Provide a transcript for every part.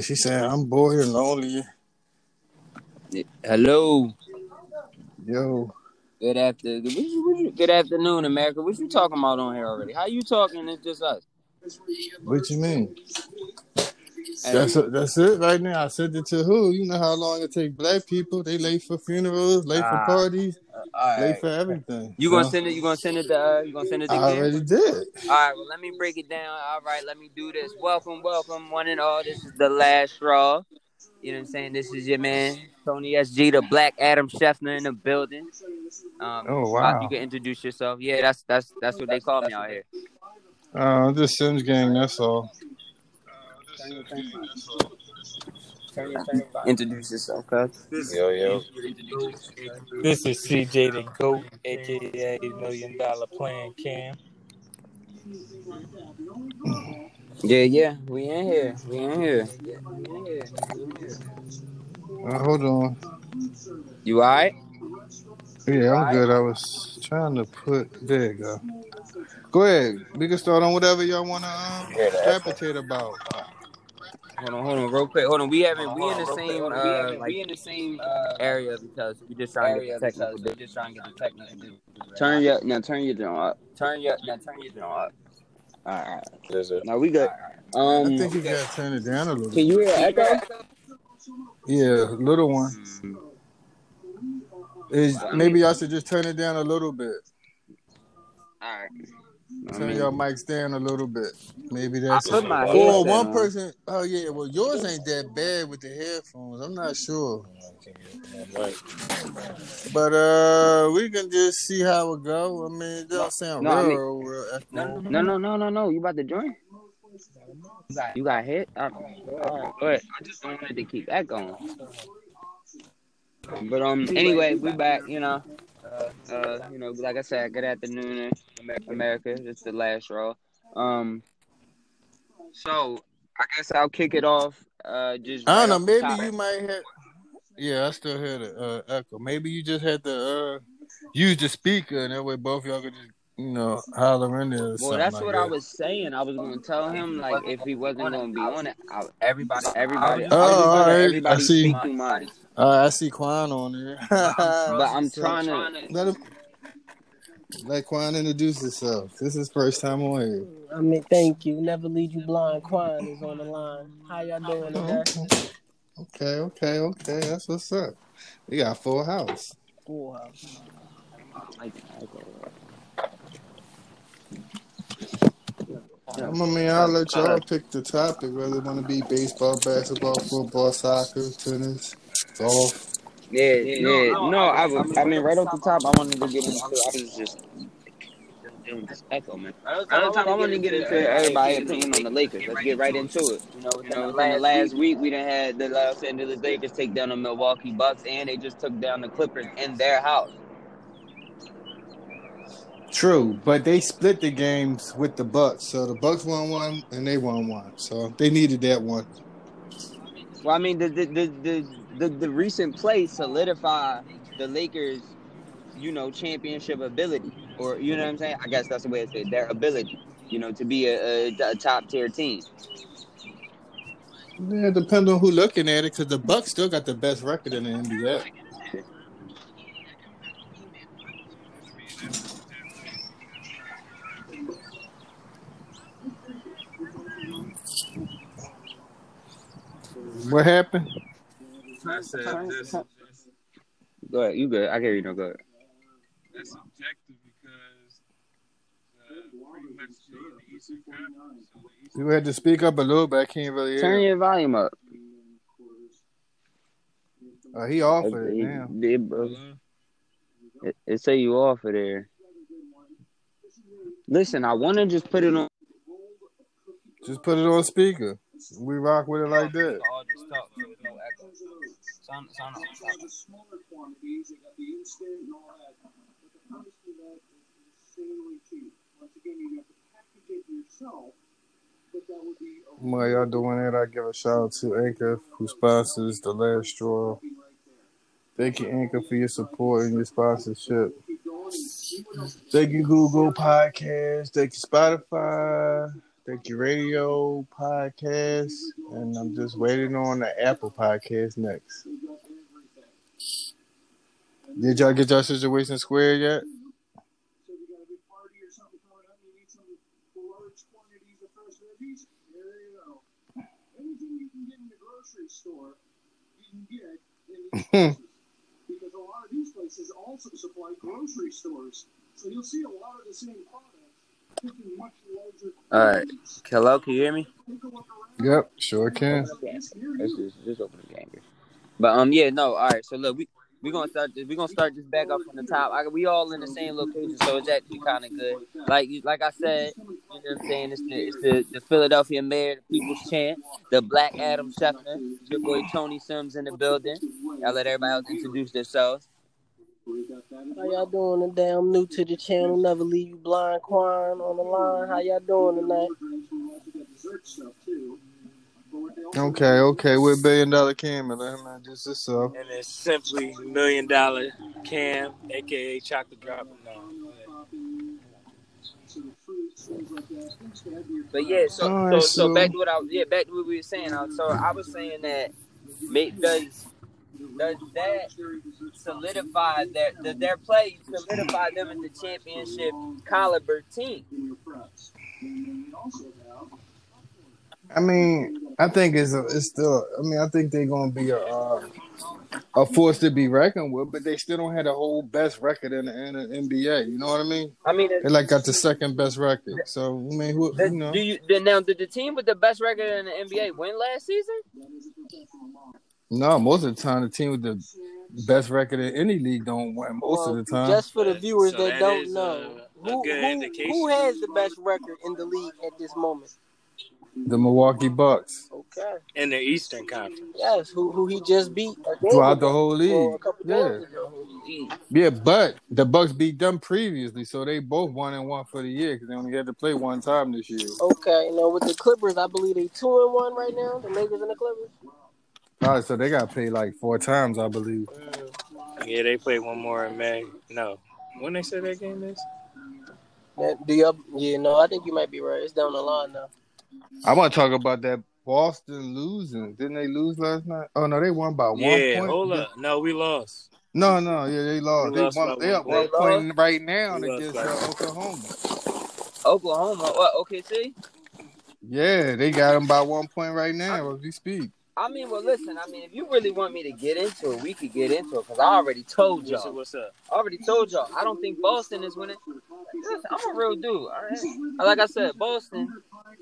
She said, I'm bored and lonely. Hello. Yo. Good after good afternoon, America. What you talking about on here already? How you talking? It's just us. What you mean? That's it, that's it right now. I sent it to who? You know how long it take black people? They late for funerals, late for Ah, parties, All late right. for everything. You gonna send it? You gonna send it to? Uh, you gonna send it to? I already did. All right. Well, let me break it down. All right. Let me do this. Welcome, welcome, one and all. This is the last straw. You know what I'm saying? This is your man Tony SG, the Black Adam Schefter in the building. Um, Oh wow. you can introduce yourself. Yeah, that's that's that's what they call me out here. Uh, just Sims gang. That's all. Introduce yourself, cuz. Yo, yo. This is CJ the GOAT, aka Million Dollar Plan Cam. Yeah, yeah. We in here. We in here. Uh, hold on. You all right? Yeah, I'm good. I was trying to put. There you go. Go ahead. We can start on whatever y'all want to um, Hear that? gravitate about. Hold on, hold on, real quick. Hold on. We haven't. We in the same uh like in the same uh, area because we just trying to get the technical. We just trying to get the technical. Turn your now. Turn your drum up. Turn your now turn your drum up. All right. Yes, sir. Now we got. I Um, think you gotta turn it down a little. can you hear echo? Yeah, little one. Mm, Is maybe I should just turn it down a little bit. all right. I Turn mean, your mics down a little bit. Maybe I that's put it. my Or headset one on. person. Oh yeah. Well, yours ain't that bad with the headphones. I'm not sure, but uh, we can just see how it go. I mean, it don't sound No, I mean- real, real. No, no, no, no, no. You about to join? You got, you got hit? All right, go. I just don't want to keep that going. But um, anyway, we back. You know, uh, uh, you know, like I said, good afternoon, America. It's the last straw. Um, so I guess I'll kick it off. Uh, just I don't know. Maybe top. you might have. Yeah, I still hear the uh, echo. Maybe you just had to uh, use the speaker, and that way both y'all could just, you know, holler in there or Well, that's like what that. I was saying. I was gonna tell him like if he wasn't gonna be on it, I, everybody, everybody, Oh, I was just all gonna let right. I everybody see. speak. Uh, I see Quan on there. But I'm trying to. let him let Quan introduce himself. This is first time on here. I mean, thank you. Never lead you blind. Quan is on the line. How y'all doing today? Okay, okay, okay. That's what's up. We got full house. Full house. I mean, I'll let y'all pick the topic, whether it want to be baseball, basketball, football, soccer, tennis, golf. Yeah, yeah. No, I would. I mean, right off the top, I wanted to get into. I was just doing this echo, man. Right off the top, I wanted to get into everybody's opinion on the Lakers. Let's get right into it. You know, within the last week, we done had the Los Angeles Lakers take down the Milwaukee Bucks, and they just took down the Clippers in their house. True, but they split the games with the Bucks, so the Bucks won one and they won one, so they needed that one. Well, I mean, the the the the, the, the recent play solidify the Lakers, you know, championship ability, or you know what I'm saying. I guess that's the way I say it, their ability, you know, to be a, a, a top tier team. Yeah, depends on who looking at it, because the Bucks still got the best record in the NBA. What happened? I said this, Go ahead, you good? I can hear you. No, go ahead. that's subjective because uh, pretty much the, the Eastern Conference. So the Eastern You had to speak up a little bit. I can't really Turn your volume up. Uh, he off It, of it now. it, it, it, it say you off of there. Listen, I want to just put it on. Just put it on speaker. We rock with it like that. While y'all doing that, I give a shout out to Anchor, who sponsors the last straw. Thank you, Anchor, for your support and your sponsorship. Thank you, Google Podcast. Thank you, Spotify. Thank you Radio podcast, and I'm just waiting on the Apple podcast next. Did y'all get your situation squared yet? Store you can get in the grocery store. You can get in places because a lot of these places also supply grocery stores. So you'll see a lot of the same products taking much larger All right. Hello, can you hear me? Take a look around. Yep, sure can. Let's just just open the game. But um, yeah, no. All right. So look, we we gonna start this. We gonna start this back up from the top. I, we all in the same location, so it's actually kind of good. Like you, like I said, you know what I'm saying? It's the it's the, the Philadelphia Mayor, the People's Chant, the Black Adam Schefter, your boy Tony Sims in the building. I'll let everybody else introduce themselves. How y'all doing today? I'm new to the channel. Never leave you blind, Quan on the line. How y'all doing tonight? Okay, okay. We're billion dollar Cam, man. man, Just this so. And it's simply Million Dollar Cam, aka Chocolate Drop. No. But yeah, so All so, right, so so- back to what I was yeah back to what we were saying. Uh, So I was saying that make does does that solidify their does their play solidify them as the championship caliber team? I mean, I think it's a, it's still. I mean, I think they're gonna be a uh, a force to be reckoned with, but they still don't have the whole best record in the, in the NBA. You know what I mean? I mean, They like got the second best record. So I mean, who does, you know? do you then now did the team with the best record in the NBA win last season? No, most of the time the team with the best record in any league don't win. Most of the time, just for the viewers so that that don't know, a- a who, good who, who has the best record in the league at this moment? the Milwaukee Bucks Okay. in the Eastern Conference. Yes, who who he just beat throughout the whole league. Yeah, yeah, but the Bucks beat them previously, so they both one and one for the year because they only had to play one time this year. Okay, now with the Clippers, I believe they two and one right now. The Lakers and the Clippers. All right, so they got paid like four times, I believe. Yeah, they play one more in May. No. When they say that game is? That, do you? Yeah, no, I think you might be right. It's down the line now. I want to talk about that Boston losing. Didn't they lose last night? Oh no, they won by one point. Yeah, hold up. No, we lost. No, no, yeah, they lost. We they lost won. They one up one point. point right now We against uh. Oklahoma. Oklahoma, what OKC? Yeah, they got them by one point right now as we speak. I mean, well, listen. I mean, if you really want me to get into it, we could get into it because I already told y'all. what's up? I already told y'all. I don't think Boston is winning. Listen, I'm a real dude. All right? Like I said, Boston.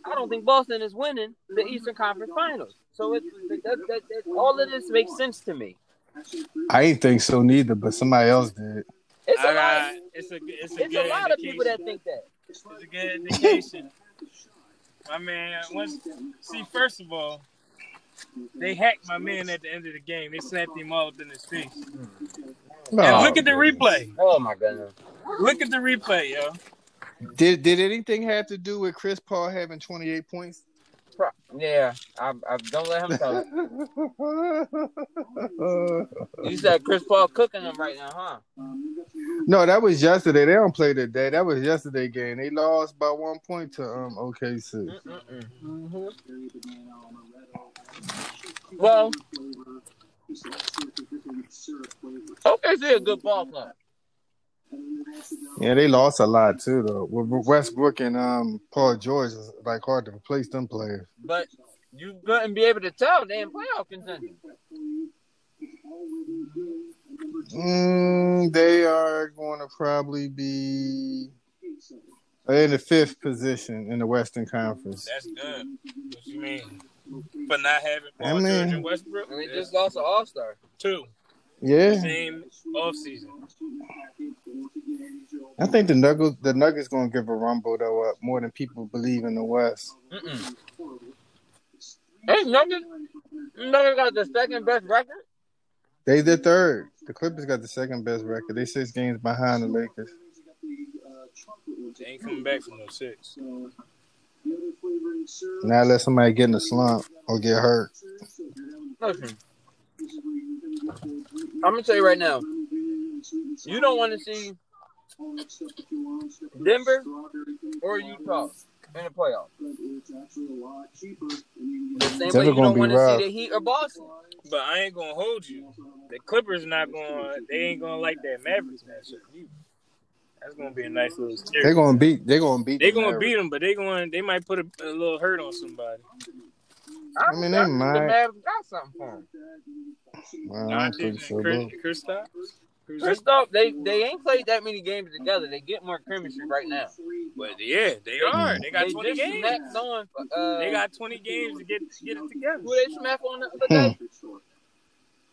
I don't think Boston is winning the Eastern Conference Finals. So it, that, that, that, all of this makes sense to me. I ain't think so neither, but somebody else did. It's a I lot. got, it's a, it's a It's good a lot of people that think that. It's a good indication. My man, once, see, first of all, they hacked my man at the end of the game. They slapped him all up in his face. No. And look at the replay. Oh my goodness. Look at the replay, yo. Did did anything have to do with Chris Paul having twenty eight points? Pro- Yeah, I, I don't let him talk. You said Chris Paul cooking them right now, huh? no, that was yesterday. They don't play today. That was yesterday game. They lost by one point to um OKC. Mm-hmm. Well, OKC is a good ball club. Yeah, they lost a lot too though. With Westbrook and um Paul George is like hard to replace them players. But you couldn't be able to tell they in playoff contention. Mm, they are going to probably be in the fifth position in the Western Conference. That's good. What you mean? For not having I Paul George mean- and Westbrook? And they just lost an All Star. Two. Yeah, Same offseason. I think the Nuggets the Nuggets going to give a rumble though up more than people believe in the West. Mm-mm. Hey, Nuggets, Nuggets got the second best record. They the third. The Clippers got the second best record. They six games behind the Lakers. They ain't coming back from no six. Now let somebody get in a slump or get hurt. Listen, I'm gonna tell you right now. You don't want to see Denver or Utah. in the playoffs. but it's actually a lot cheaper. And you The can same Denver way you gonna don't be want to rough. see the Heat or Boston. But I ain't gonna hold you. The Clippers not going. They ain't gonna like that Mavericks matchup. either. That's gonna be a nice little They're gonna beat. They're gonna beat. They're gonna Mavericks. beat them, but they going. They might put a, a little hurt on somebody. I mean, they think might. The Mavericks got something for them. Well, Nah, I'm pretty Chris, sure. They they ain't played that many games together. They get more chemistry right now. But yeah, they are. They got They 20 games. smacked on. Uh, They got 20 games to get get it together. who they smacked on the other day?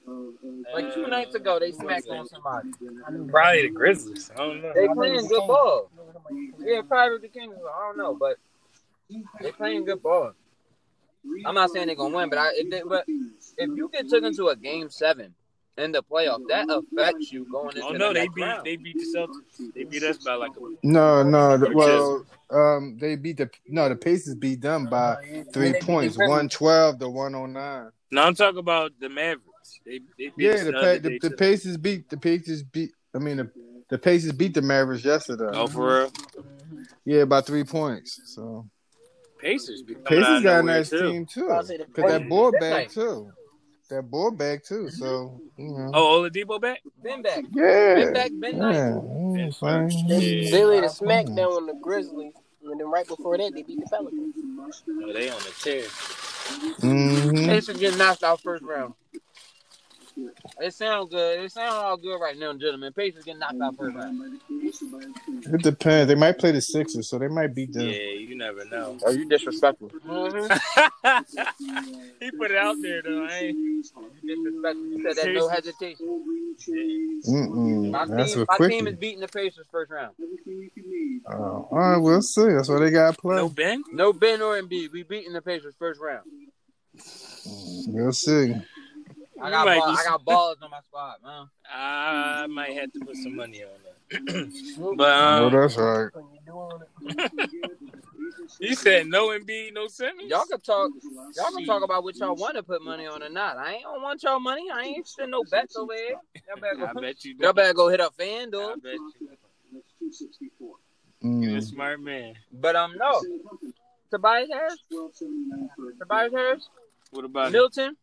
Hmm. Like two nights ago, they smacked on somebody. Probably the Grizzlies. I don't know. They playing good ball. Yeah, probably the Kings. I don't know, but they playing good ball. I'm not saying they're gonna win, but I if they, but if you get took into a game seven in the playoff, that affects you going into Oh the no, they next beat round. they beat the Celtics. They beat us by like a No, no. the- Well, um, they beat the no. The Pacers beat them by three beat points, one twelve to one hundred nine. No, I'm talking about the Mavericks. They, they beat Yeah, the, the, pa- other the, the. Pacers beat the Pacers beat. I mean, the, the Pacers beat the Mavericks yesterday. Oh, for real? Yeah, by three points. So Pacers. be Pacers got a nice too. team too. I'll say the Cause that Pacers. board That's back too. That board back too. So you know. Oh, Oladipo back? Been back. Yeah. Been back, been nice. Yeah. fine. Yeah. They laid a smackdown on the Grizzlies, and then right before that, they beat the Pelicans. Oh, they on the tear. Mhm. Pacers getting knocked out first round. It sounds good. It sounds all good right now, gentlemen. Pacers getting knocked out first round. It depends. They might play the Sixers, so they might beat Yeah, you never know. Are you disrespectful? he put it out there, though. I ain't. You disrespectful. You said that no hesitation. Mm-mm. My That's team, a my team is beating the Pacers first round. Uh, all right, we'll see. That's what they got to play. No Ben? No Ben or Embiid. We beating the Pacers first round. We'll see. I got ball, be- I got balls on my spot, man. I might have to put some money on that. But um, that's right. When you're doing it, you said no Embiid, no Simmons. Y'all can talk. Y'all can talk about what y'all want to put money on or not. I ain't don't want y'all money. I ain't spend no bets over here. Y'all better I bet you. Y'all better go hit up I FanDuel. bet you. You a Mm. smart man. But um, no. Tobias Harris. Tobias Harris. What about it?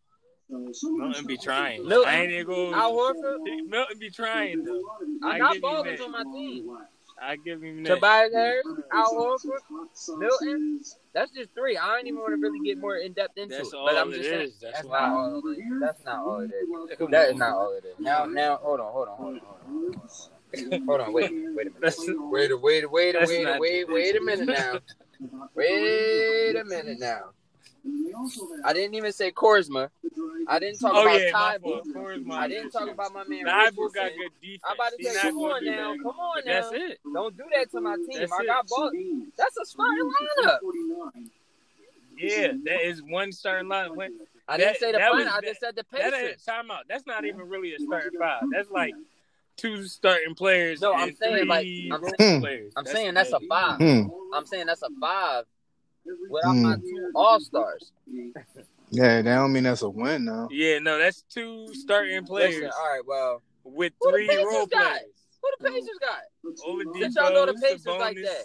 Milton. Be trying. Milton. I ain't even go. Al Horford. Milton be trying though. I got ballers on my team. I give him that. Tobias Harris. Al Horford. Milton. That's just three. I don't even want to really get more in depth into That's it. all but I'm it just saying. That's that's not all it is. That's not all it is. That not all it is. Now, now, hold on, hold on, hold on, hold on. Hold on, wait, wait a minute. Wait, a wait, a wait, a wait, wait, wait a minute now. Wait a minute now. I didn't even say Korkmaz. I didn't talk oh about yeah, my Ty fault. Boo. Course, my I didn't talk about my man. The got good defense. I'm about to say, come on now, that. come on now. That's it. Don't do that to my team. That's I it. got ball. That's a starting lineup. Yeah, that is one starting line. When- I didn't That- say the that final. I just said the That ain't time out. That's not even really a starting five. That's like two starting players. No, I'm and saying, like, three I'm saying- players. I'm saying that's a five. Hmm. I'm saying that's a five without mm. my two all stars. Yeah, that don't mean that's a win now. Yeah, no, that's two starting players Listen, all right, well, with Who the three Pacers role got? players. who the Pacers got? Oladipo, Since y'all know the Pacers like that.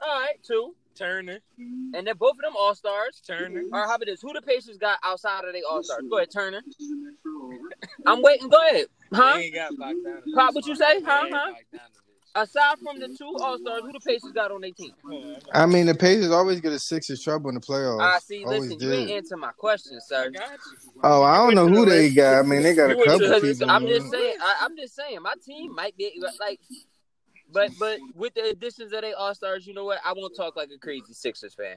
All right, two, Turner, and then both of them all stars. Turner. All right, how about this? Who the Pacers got outside of their all stars? Go ahead, Turner. I'm waiting. Go ahead, huh? They ain't got Pop, what you say? Huh, huh? Bogdanovich. Aside from the two all stars, who the Pacers got on their team? I mean, the Pacers always get a Sixers trouble in the playoffs. I see. Always Listen, you ain't did. answer my question, sir. Oh, I don't know who they got. I mean, they got a You went to couple people. I'm just saying. I, I'm just saying. My team might be like, but but with the additions of their all stars, you know what? I won't talk like a crazy Sixers fan.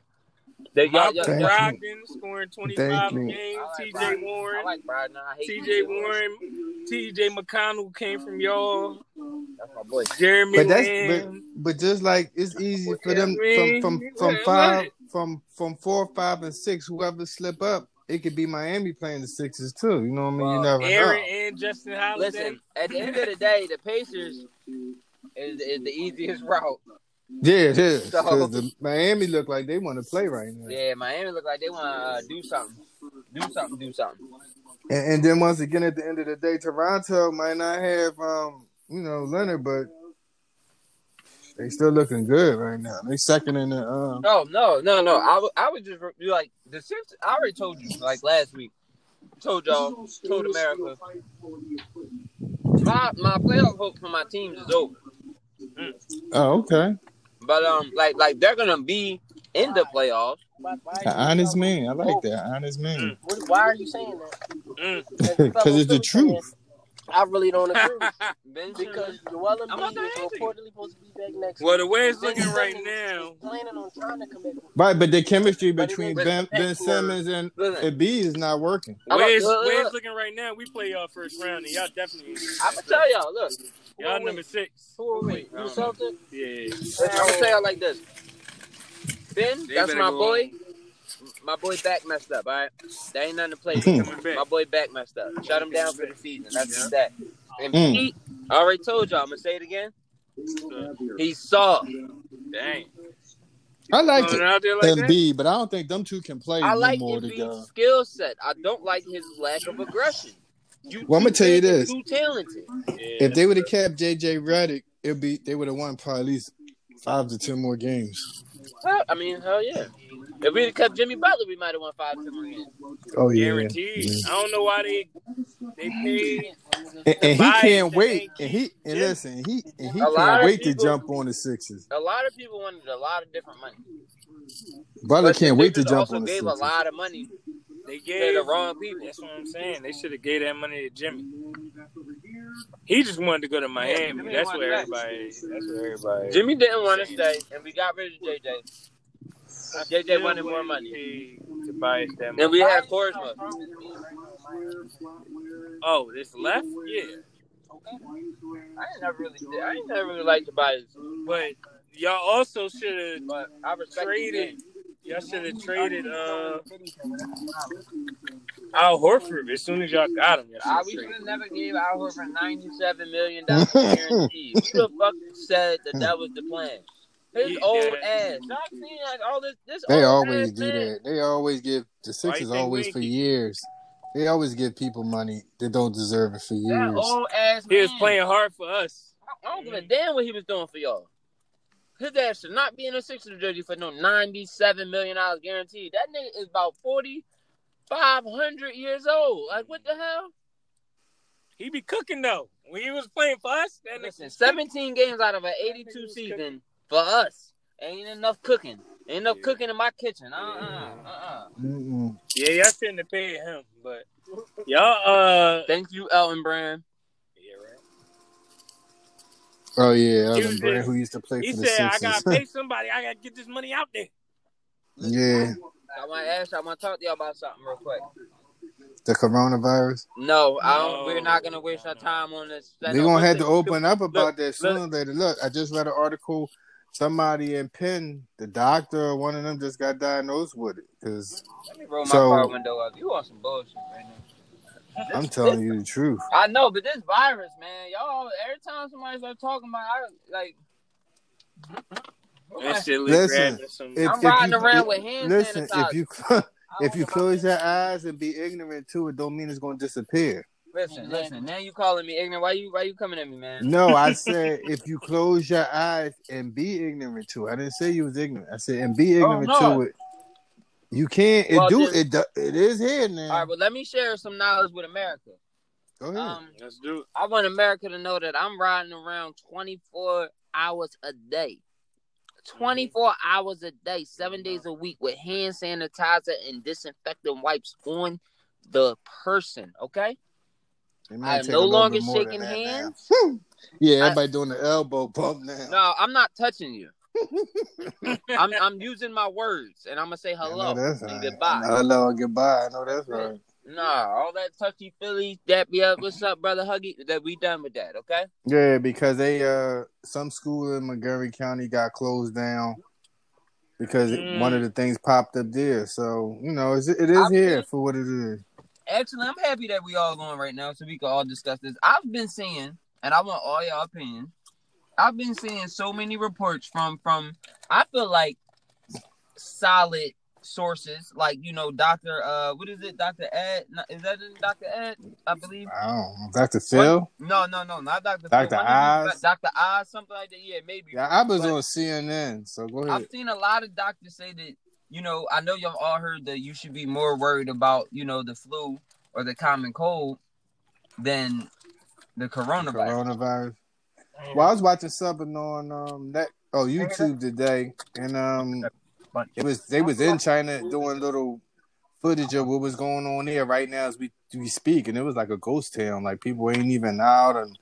They, y'all, Michael y'all, Brogdon scoring 25 Thank you. games. Like TJ Brogdon. I Warren. like Brogdon. I hate TJ Warren. TJ McConnell came from y'all. That's my boy. Jeremy But that's but, but just like it's easy for them from from from five from from four, five, and six. Whoever slip up, it could be Miami playing the Sixers too. You know what I mean? Well, you never Aaron know. and Justin Holiday. Listen, at the end of the day, the Pacers is, is the easiest route. Yeah, it is. So- the Miami look like they want to play right now. Yeah, Miami look like they want to uh, do something, do something, do something. And, and then once again, at the end of the day, Toronto might not have um you know Leonard, but They still looking good right now. They second in the. Um, No, no, no, no. I would, I would just be like the Sixers. I already told you, like last week. Told y'all, told America. My my playoff hope for my teams is over. oh, okay. But um, like like they're gonna be in the playoffs. Why, why An honest man. I like that. Honest man. Why are you saying that? Mm. Because it's the truth. I really don't agree. Because Joel I'm Embiid is reportedly supposed to be back next Well, week. the way it's Ben looking right Simmons now, planning on trying to commit. Right, but the chemistry between Ben, ben Simmons and Listen. Embiid is not working. I'm way it's, look, way look. it's looking right now, we play y'all first round, and y'all definitely. I'm gonna tell y'all. Look, Y'all number six. Who are we? You Um, Celtic? Yeah. listen, I'm gonna tell y'all like this. Ben, They that's my go boy. My boy back messed up. All right, that ain't nothing to play. with. My boy back messed up. Shut him down for the season. That's Yeah. just that. And Mm. Pete, I already told y'all. I'm gonna say it again. He's soft. Dang. I like Going it. out there like that? Embiid, but I don't think them two can play I no like more together. Embiid's skill set. I don't like his lack of aggression. You Well, I'ma tell you this. Too talented. Yeah, If they would have kept JJ Redick, it'd be they would have won probably at least five to ten more games. Hell, I mean, hell yeah. If we'd have kept Jimmy Butler, we might have won five more games. Oh yeah, guaranteed. I don't know why they they paid. and, and he can't wait. And he and Yeah. listen, he and he A can't of wait to jump on the Sixers. A lot of people wanted a lot of different money. Butler But can't wait to jump also on the gave Sixers. a lot of money They gave the wrong people. That's what I'm saying. They should have gave that money to Jimmy. He just wanted to go to Miami. Jimmy that's wanted where everybody. That's where everybody. Jimmy didn't want to stay, and we got rid of JJ. JJ wanted more money. To buy us that And we had Korkmaz. Oh, this left? Yeah. I ain't never really, I ain't never really liked Tobias, But y'all also should have but I respect traded. Y'all should have traded uh, Al Horford as soon as y'all got him. Y'all I, shoulda we should traded. have never gave Al Horford ninety-seven million dollars guarantee. Who the fuck said that that was the plan? His Yeah. old ass. Stop seeing like all this. This They old always ass do man. that. They always give the Why Sixers always we for years. They always give people money that don't deserve it for That years. old ass. He was playing hard for us. I don't give a damn what he was doing for y'all. His ass should not be in a Sixers jersey for no ninety-seven million dollars guaranteed. That nigga is about forty-five hundred years old. Like what the hell? He be cooking though. When he was playing for us, that Listen, nigga seventeen games out of an eighty-two season for us ain't enough cooking. Ain't enough Yeah. cooking in my kitchen. Uh uh-uh, uh. Mm-mm. Yeah, y'all shouldn't have paid him, but y'all uh Thank you, Elton Brand. yeah, right. Oh yeah, He Elton Brand, who used to play He for the said I gotta pay somebody, I gotta get this money out there. yeah, I want to ask. I want to talk to y'all about something real quick. the coronavirus. No, I don't. No. We're not gonna waste our time on this. We're gonna have to open up about look, that sooner or later. Look, I just read an article. Somebody in Penn, the doctor, or one of them just got diagnosed with it. Because Let me roll my So- car window up. You want some bullshit right now? I'm telling you the truth. I know, but this virus, man, y'all. Every time somebody start talking about, I like. That Listen, some If, I'm if riding you, around if- with hand listen, if you if you close your eyes and be ignorant to it, don't mean it's gonna disappear. Listen, listen. Now you calling me ignorant? Why you why you coming at me, man? No, I said if you close your eyes and be ignorant to it. I didn't say you was ignorant. I said and be ignorant Oh, no. to it. You can't. It Well, do. then- It do, it is here now. All right, well, let me share some knowledge with America. Go ahead. Um, Let's do it. I want America to know that I'm riding around 24 hours a day. 24 hours a day, seven days a week with hand sanitizer and disinfectant wipes on the person, okay? I am no longer bit more than shaking hands. Yeah, I- everybody doing the elbow bump now. No, I'm not touching you. I'm I'm using my words and I'm gonna say I hello and right. goodbye. Hello and goodbye. I know that's right. Nah, all that touchy feely, me up, what's up, brother Huggy? That we done with that, okay? Yeah, because they uh some school in Montgomery County got closed down because Mm. one of the things popped up there. So you know, it's, it is I here mean- for what it is. Actually, I'm happy that we all going right now so we can all discuss this. I've been seeing, and I want all your opinion. I've been seeing so many reports from from I feel like solid sources like you know Doctor uh what is it Doctor Ed is that Doctor Ed I believe I. Dr. Phil? no no no not Doctor Dr. Oz? Doctor Oz something like that yeah maybe Yeah, I was But on CNN, so go ahead. I've seen a lot of doctors say that you know I know y'all all heard that you should be more worried about you know the flu or the common cold than the coronavirus. Coronavirus. Well, I was watching something on um that oh YouTube today, and um it was they was in China doing little footage of what was going on there right now as we we speak, and it was like a ghost town. Like people ain't even out, and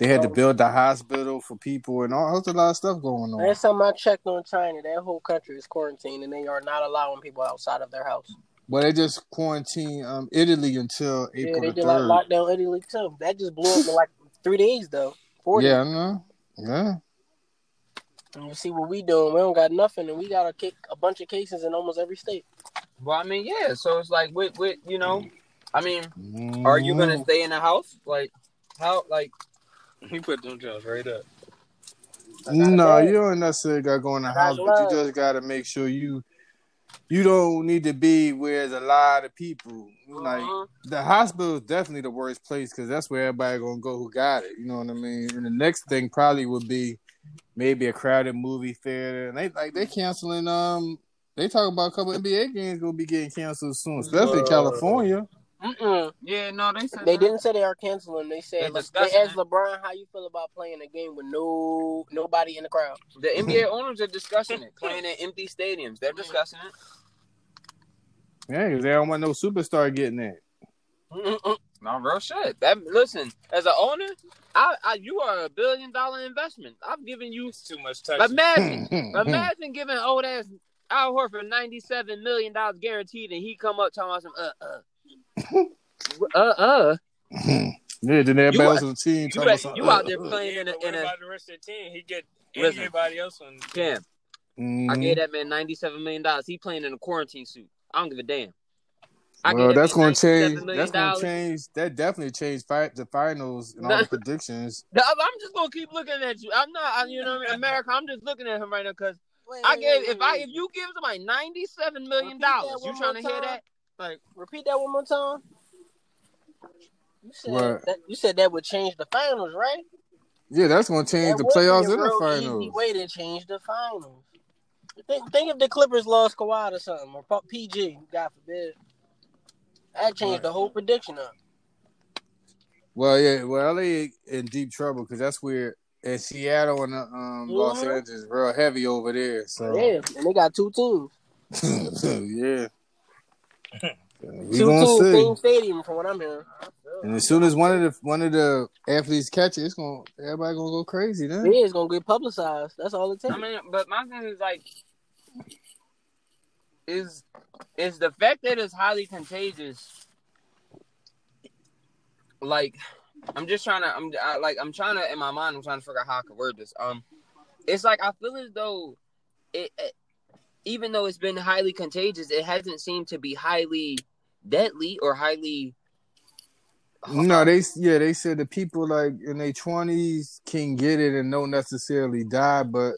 they had to build the hospital for people, and all there's a lot of stuff going on. Last time I checked on China, that whole country is quarantined and they are not allowing people outside of their house. But they just quarantine um Italy until April. Yeah, April they the did like lockdown Italy too. That just blew up in like three days though. Four Yeah, I know. Yeah. And you see what we doing? We don't got nothing, and we got a kick a bunch of cases in almost every state. Well, I mean, yeah. So it's like, with, with you know, I mean, are you gonna Mhm. stay in the house? Like, how? Like, He put them jobs right up. No, you don't necessarily gotta go in the I house, but you just gotta make sure you you don't need to be where there's a lot of people. Like uh-huh. the hospital is definitely the worst place because that's where everybody gonna go who got it. You know what I mean? And the next thing probably would be maybe a crowded movie theater. And they like they canceling um they talk about a couple NBA games gonna be getting canceled soon, especially Uh, California. Mm-mm. yeah, no, they said They that. didn't say they are canceling. They said They they asked. LeBron how you feel about playing a game with no nobody in the crowd. The NBA owners are discussing it, playing in empty stadiums. They're discussing it. Yeah, 'cause they don't want no superstar getting that. Mm-mm. No real shit. That listen, as an owner, I, I you are a billion dollar investment. I've given you. It's too much touching. Imagine, imagine giving old ass Al Horford ninety seven million dollars guaranteed, and he come up talking about some uh uh uh uh. yeah, then everybody You else on the team You, about out- you out there playing Yeah, in a but in what a about the rest of the team? He get Listen. everybody else on. Cam. I Mhm. gave that man ninety seven million dollars. He playing in a quarantine suit. I don't give a damn. I Well, that's going to change. That's going to change. That definitely changed fight the finals and all the predictions. I'm I'm just gonna keep looking at you. I'm not, I- you know, what I mean? America. I'm just looking at him right now because I gave. wait, If I wait. if you give somebody ninety seven million dollars, you one trying to more hear that? Like, repeat that one more time. You said that, you said that would change the finals, right? Yeah, that's going to change That the playoffs and the real Easy finals. way to change the finals. Think, think if the Clippers lost Kawhi or something, or PG, God forbid. That changed Right. the whole prediction up. Well, yeah, well, LA in deep trouble because that's where and Seattle and uh, um, Los Mhm. Angeles real heavy over there. So Yeah, and they got two teams. yeah, we two gonna teams, see. same stadium, from what I'm hearing. And as soon as one of the one of the athletes catch it, it's gonna everybody gonna go crazy. Then Yeah, it's gonna get publicized. That's all it takes. I mean, but my thing is like, is is the fact that it's highly contagious. Like, I'm just trying to. I'm I, like I'm trying to in my mind. I'm trying to figure out how I can word this. Um, it's like I feel as though it, it even though it's been highly contagious, it hasn't seemed to be highly deadly or highly. no, they yeah they said the people like in their twenties can get it and don't necessarily die, but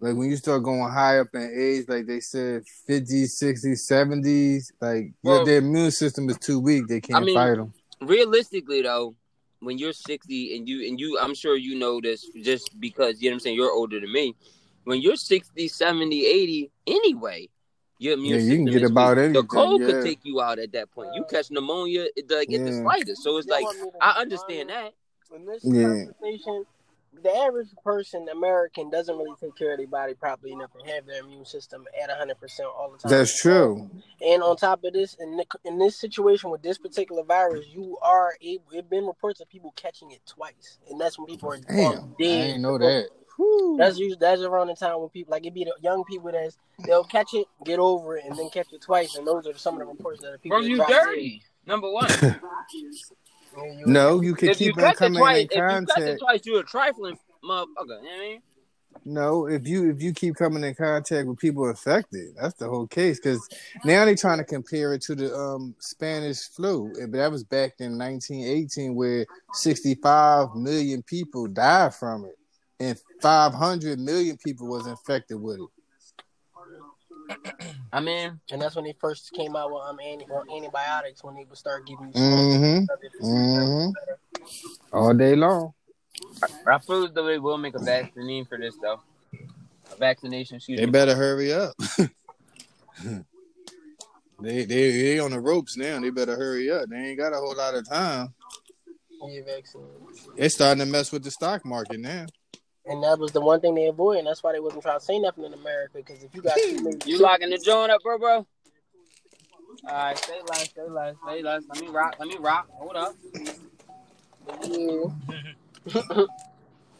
like when you start going high up in age, like they said 50s, 60s, 70s, like Well- their, their immune system is too weak. They can't I mean, fight them. realistically though when you're 60 and you and you i'm sure you know this just because you know what i'm saying you're older than me when you're 60 70 80 anyway your immune Yeah, you can get is about weak. the cold yeah. could take you out at that point you catch pneumonia it, like at the Yeah. slightest so it's Y'all like want me to i understand that In this Yeah. conversation, the average person, American, doesn't really take care of their body properly enough to have their immune system at 100% all the time. That's true. And on top of this, in, the, in this situation with this particular virus, you are able, it been reports of people catching it twice. And that's when people are Damn, I didn't know that. That's usually that's around the time when people like it be the young people that's they'll catch it, get over it, and then catch it twice. And those are some of the reports that the people bro you drop dirty number one dead. Yeah, you- No, you can if you keep on catch it coming twice in if you catch it contact. twice you're a trifling motherfucker you know what i mean No, if you if you keep coming in contact with people infected, that's the whole case. Because now they're trying to compare it to the um, Spanish flu, but that was back in 1918, where 65 million people died from it, and 500 million people was infected with it. I mean, and that's when they first came out with um anti- antibiotics when they would start giving you. Mm-hmm. Mm-hmm. All day long. I feel as though they will make a vaccine for this though. A vaccination. Excuse They me. better hurry up. they they they on the ropes now. They better hurry up. They ain't got a whole lot of time. Yeah, vaccine. They starting to mess with the stock market now. And that was the one thing they avoided. And that's why they wasn't trying to say nothing in America. Because if you got too many, You locking the joint up, bro, bro? All right, stay live, stay live, stay live. Let me rock, let me rock. Hold up. yeah.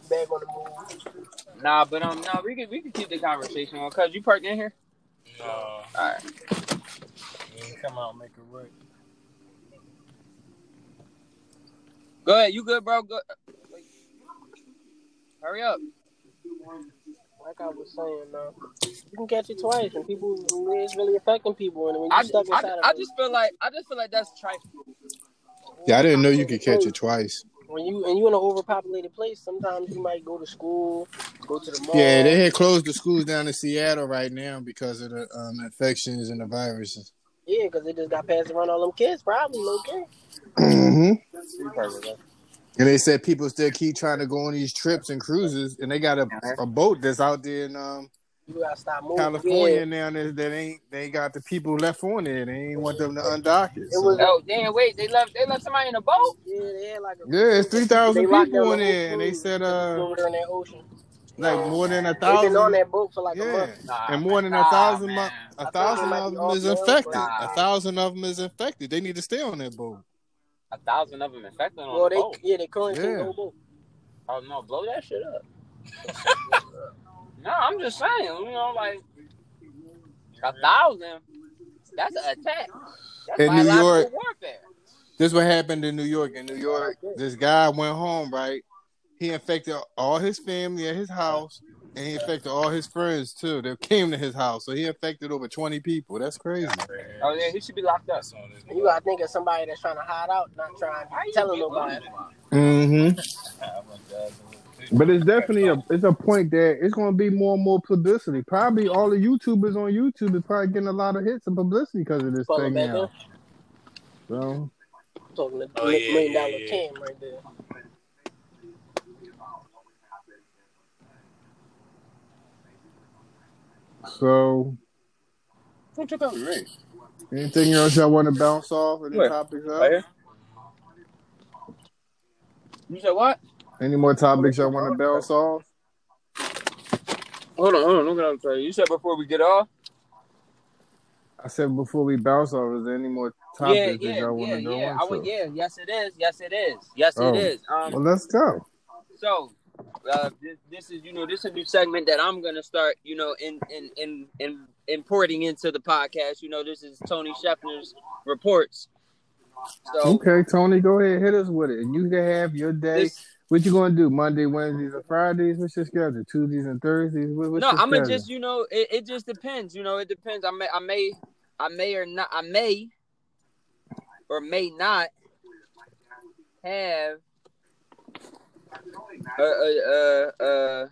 back on the move. Nah, but um, nah, we can we can keep the conversation on. Cause you parked in here. No, All right. you can come out and make it work. Go ahead. You good, bro? Go. Wait. Hurry up. Like I was saying, though, you can catch it twice, and people it's really affecting people. And when you I, stuck I, inside I of it, just feel like I just feel like that's trifling. Yeah, I didn't know you could catch it twice. when you and you in an overpopulated place, sometimes you might go to school, go to the mall. Yeah, they had closed the schools down in Seattle right now because of the um, infections and the viruses. Yeah, because they just got passed around all them kids, probably low key. Mm-hmm. You perfect, bro. And they said people still keep trying to go on these trips and cruises, and they got a, a boat that's out there in um, You gotta stop. California Yeah. now that, that ain't they ain't got the people left on there. They ain't want them to undock it. It so- was- Oh damn! Wait, they left they left somebody in a boat. Yeah, they had like a, yeah, it's three thousand people down in there, and they said uh over there in that ocean. like more than a They've been on that boat for like a Yeah, month. Nah, and more than a thousand, man. mo- I a think thousand of them is infected. but- A thousand of them is infected. They need to stay on that boat. A thousand of them infected on Well, the they boat. yeah, they quarantined Yeah. the whole boat. Oh no, blow that shit up. no, I'm just saying, you know, like a thousand. That's an attack. That's In New York- warfare. This what happened in New York. In New York, this guy went home, right? He infected all his family at his house, and he infected all his friends too. That came to his house, so he infected over twenty people. That's crazy. Oh yeah, he should be locked up. That's on this. And you gotta think of somebody that's trying to hide out, not trying How you telling nobody. Mm-hmm. I'm a dozen. But it's definitely a it's a point that it's going to be more and more publicity. Probably all the YouTubers on YouTube is probably getting a lot of hits and publicity because of this Falling thing back now. up. So Talking the Oh, million yeah, yeah, dollar yeah. cam right there. So What you coming, right? anything else y'all want to bounce off? Any Where? topics Right up? You said what? Any more topics y'all want to bounce off? Hold on, hold on. Look what I'm saying. You said before we get off. I said before we bounce off, is there any more topics yeah, that yeah, y'all want yeah, to go yeah. I into? would, yeah, yes, it is. Yes, it is. Yes, Oh. it is. Um, Well, let's go. So, uh, this, this is you know this is a new segment that I'm gonna start you know in in in, in importing into the podcast. You know this is Tony Scheffner's reports. So Okay, Tony, go ahead, hit us with it. And you can have your day. this, What you gonna do? Monday, Wednesdays, or Fridays? What's your schedule? Tuesdays and Thursdays? What, no, I'm gonna just you know it, it just depends. You know it depends. I may I may I may or not I may or may not have a a a, a,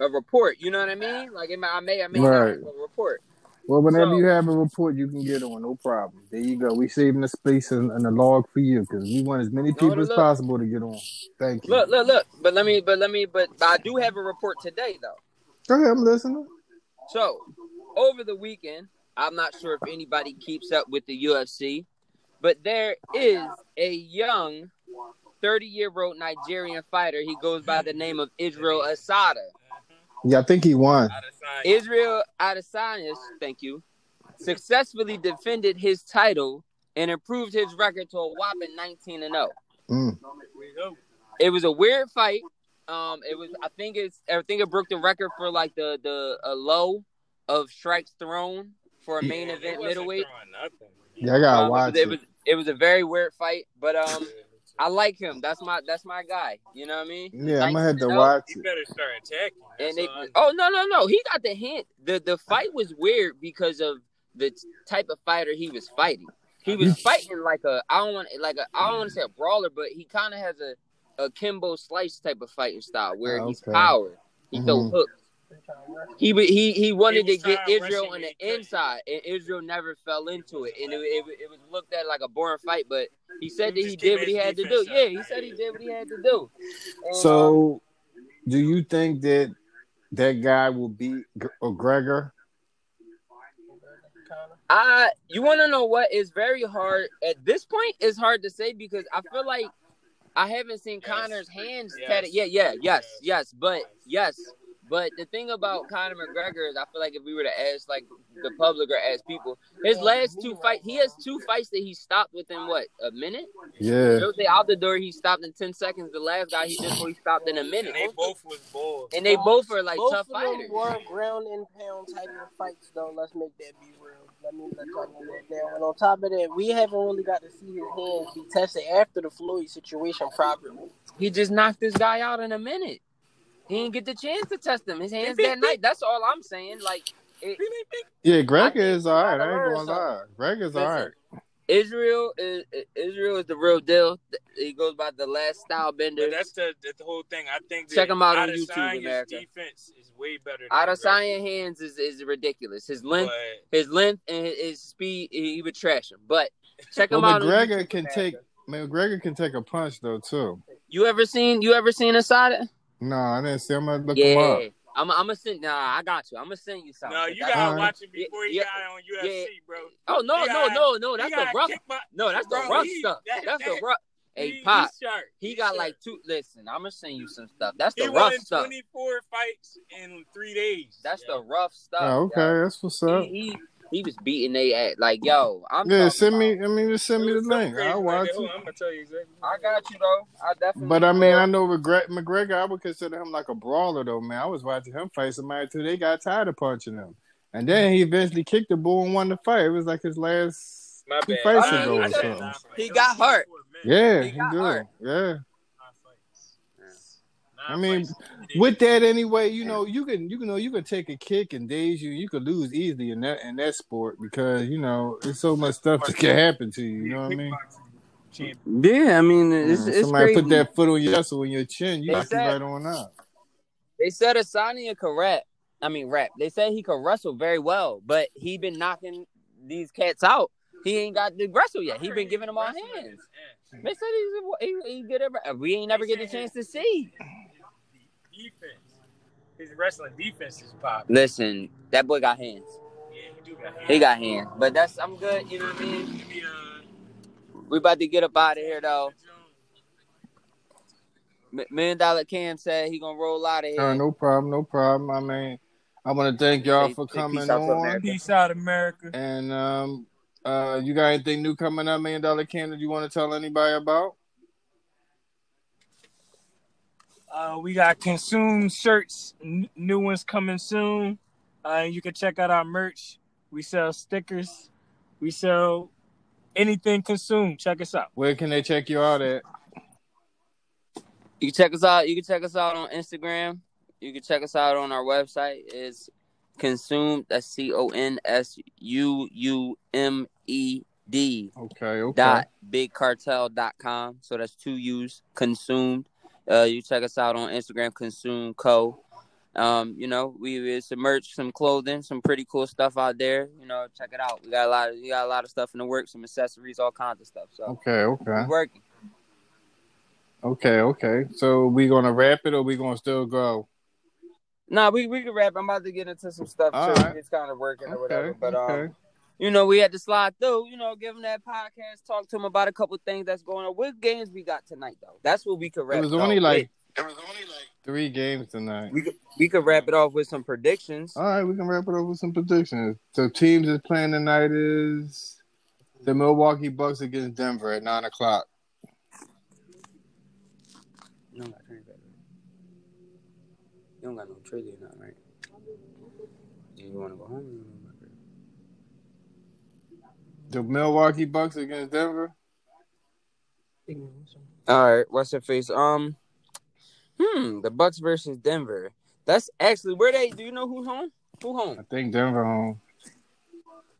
a report. You know what I mean? Like it may, I may Right. have a report. Well, whenever So- you have a report, you can get on. No problem. There you go. We saving the space and, and the log for you because we want as many people as look. possible to get on. Thank you. Look, look, look. But let me, but let me, but I do have a report today though. Go ahead, I'm listening. So, over the weekend, I'm not sure if anybody keeps up with the UFC, but there is a young 30 year old Nigerian fighter. He goes by the name of Israel Asada. Yeah, I think he won. Out of sign. Israel Adesanya, thank you, successfully defended his title and improved his record to a whopping 19 and 0. Mm. It was a weird fight. Um, it was. I think it's. I think it broke the record for like the the a low of strikes thrown for a main He event middleweight. Yeah, I gotta Um, watch it, it. was, it was a very weird fight, but um, I like him. That's my that's my guy. You know what I mean? Yeah, I'm gonna have to 19-0. watch You it. better start attacking. And they, oh no no no, he got the hint. the The fight was weird because of the type of fighter he was fighting. He was fighting like a I don't want like a I don't want to say a brawler, but he kind of has a a Kimbo Slice type of fighting style where he's okay. power. He throw Mhm. hooks. He he he wanted to get Israel on the he inside, and Israel never fell into it, and it, it, it was looked at like a boring fight. But he said that He he did what he had to do. Yeah, he said he did what he had to do. And, um, So, do you think that that guy will beat G- Gregor? I you want to know what is very hard at this point. It's hard to say because I feel like I haven't seen Yes. Conor's hands Yes. tatted. Yeah, yeah, yes, Yes. yes, but yes, but the thing about Conor McGregor is I feel like if we were to ask like the public or ask people, his last two fights, he has two fights that he stopped within what a minute. Yeah. Jose Altidore, he stopped in ten seconds. The last guy he just he stopped in a minute, And they both was balls. and they both are like Both tough of them fighters. were ground and pound type of fights, though. Let's make that be real. Let me let y'all know that now. And on top of that, we haven't really got to see his hands be tested after the Floyd situation properly. He just knocked this guy out in a minute. He didn't get the chance to test him. His hands that night. That's all I'm saying. Like it, Yeah, Greg I is all right. I ain't gonna lie. Greg is all right. Israel is Israel is the real deal. He goes by the last style bender. But that's the, the the whole thing. I think Check him out on Adesanya's YouTube, America. defense is way better. Than Adesanya hands is, is ridiculous. His length, But his length, and his, his speed, he would trash him. But check him Well, out. on McGregor YouTube, can America. take. McGregor can take a punch though too. You ever seen? You ever seen a Asada? No, I didn't see. I'm gonna look him Yeah, up. I'm. I'm gonna send. Nah, I got you. I'm gonna send you something. no, you gotta Alright. watch it before he Yeah, got on UFC, bro. Oh no, He no, got- no, no. That's the rough. kicked by- No, that's the rough he- stuff. that- That's the rough. Hey, he, Pop. He's sharp. He He's got sharp. like two. Listen, I'm gonna send you some stuff. That's the He rough won stuff. 24 fights in three days. That's yo. the rough stuff. Oh, okay, yo. that's what's up. He, he he was beating they at like yo. I'm Yeah, talking send me. about- I mean, just send me the link. I'll like watch it. I'm gonna tell you exactly. I got you though. I definitely. But I mean, will. I know McGregor, McGregor, I would consider him like a brawler, though, man. I was watching him fight somebody too. They got tired of punching him, and then he eventually kicked the bull and won the fight. It was like his last My two bad. fights I- ago I or something. He got hurt. Yeah, He he got did. hurt. Yeah. Nine fights. I mean, fights. He did. With that anyway, you know, you can you can know you can take a kick and daze you. You could lose easily in that in that sport because you know there's so much stuff that can happen to you. You know what I mean? Yeah, I mean it's, Yeah, it's somebody crazy. put that foot on your chest or on your chin, you They knock you said- right on out. They said Adesanya could rap. I mean rap. They said he could wrestle very well, but he been knocking these cats out. He ain't got the wrestle yet. He been giving them all hands. They said he's he, he good at We ain't never get the chance to see. Defense. His wrestling defense is pop. Listen, that boy got hands. Yeah, he do got hands. He got hands, but that's I'm good. You know what I mean? Give uh, We about to get up out of here though. Million Dollar Cam said he gonna roll out of here. Uh, no problem, no problem. I mean, I want to thank y'all Say- for coming peace on. America. Peace out, America. And um, uh, you got anything new coming up, Million Dollar Canada? You want to tell anybody about? Uh, we got consume shirts, n- new ones coming soon. Uh, you can check out our merch. We sell stickers. We sell anything consumed. Check us out. Where can they check you out at? You can check us out. You can check us out on Instagram. You can check us out on our website. It's consumed. That's C O N S U U M E D Okay, okay. dot bigcartel.com. So that's two U's. Consumed. Uh, you check us out on Instagram. Consume Co. Um, you know, we it's some merch, some clothing, some pretty cool stuff out there. You know, check it out. We got a lot of we got a lot of stuff in the works, some accessories, all kinds of stuff. So Okay, okay, working. okay, okay. So we gonna wrap it, or we gonna still go? Nah, we we can wrap. I'm about to get into some stuff too. All right. It's kind of working or whatever. But um, okay. You know, we had to slide through. You know, give him that podcast, talk to him about a couple things that's going on. What games we got tonight though? That's what we could wrap. It was only like it was only like three games tonight. we could we could wrap it off with some predictions. All right, we can wrap it up with some predictions. So teams is playing tonight is the Milwaukee Bucks against Denver at nine o'clock. You don't got turn back. You don't got no trivia, not right? Do you want to go home? or you wanna go back? The Milwaukee Bucks against Denver. All right, what's your face? Um, hmm, the Bucks versus Denver. That's actually where they. Do you know who's home? Who home? I think Denver home.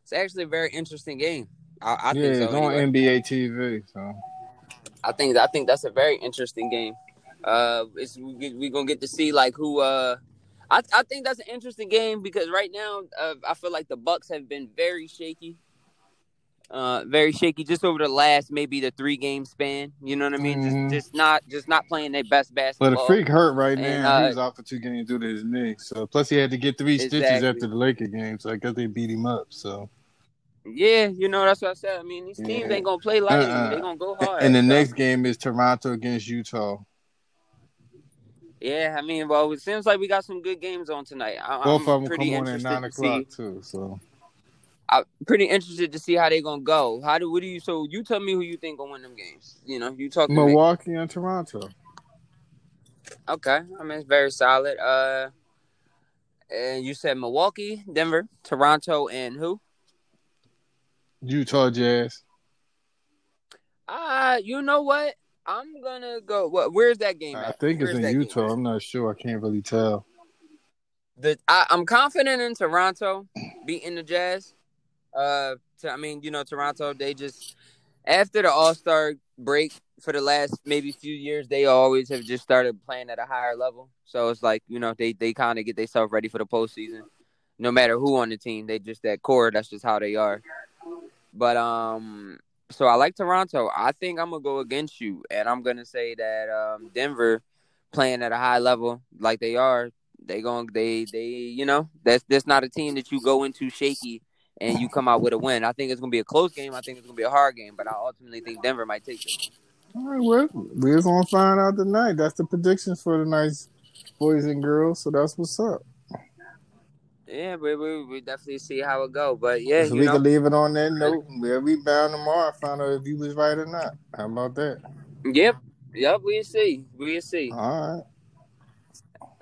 It's actually a very interesting game. I, I yeah, think so. it's on anyway. NBA TV. So I think I think that's a very interesting game. Uh, it's we, get- we gonna get to see like who. Uh, I I think that's an interesting game because right now uh, I feel like the Bucks have been very shaky. Uh, very shaky just over the last maybe the three game span. You know what I mean? Mhm. Just just not just not playing their best basketball. But the freak hurt right And, now. he uh, was out for two games due to his knee. So plus he had to get three stitches after the Laker game. So I guess they beat him up. So Yeah, you know that's what I said. I mean, these teams Yeah. ain't gonna play lightly. Uh-uh. They gonna go hard. and the So, next game is Toronto against Utah. yeah, I mean, well, it seems like we got some good games on tonight. I, Both I'm of them come on at nine to o'clock too. So I'm pretty interested to see how they're gonna go. How do what do you? So you tell me who you think gonna win them games. You know, you talk. Milwaukee and Toronto. Okay, I mean it's very solid. Uh, and you said Milwaukee, Denver, Toronto, and who? Utah Jazz. Uh, you know what? I'm gonna go. What? Where's that game? I At? think it's Where's in that game Utah. I'm not sure. I can't really tell. The I, I'm confident in Toronto beating the Jazz. Uh, to, I mean, you know, Toronto. They just after the All Star break for the last maybe few years, they always have just started playing at a higher level. So it's like you know they they kind of get themselves ready for the postseason. No matter who on the team, they just that core. That's just how they are. But um, so I like Toronto. I think I'm gonna go against you, and I'm gonna say that um, Denver playing at a high level like they are. They going they they you know that's that's not a team that you go into shaky and you come out with a win. I think it's gonna be a close game. I think it's gonna be a hard game, but I ultimately think Denver might take it. All right, well, we're gonna find out tonight. That's the predictions for the nice boys and girls. So that's what's up. Yeah, we we, we definitely see how it go. But yeah, so we know, can leave it on that note. We'll be bound tomorrow. Find out if you was right or not. How about that? yep, yep, we'll see, we'll see. All right.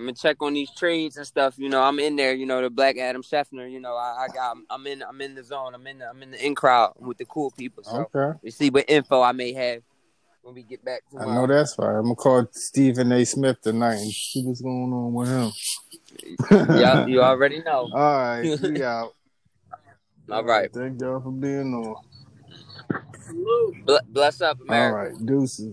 I'm gonna check on these trades and stuff. You know, I'm in there. You know, the Black Adam Schefter. You know, I, I got. I'm in. I'm in the zone. I'm in. The, I'm in the in crowd with the cool people. So Okay. we see what info I may have when we get back. I know that's right. I'm gonna call Stephen A. Smith tonight and see what's going on with him. yeah, you already know. All right, we out. All right. Thank y'all for being on. Bless up, All America. right, deuces.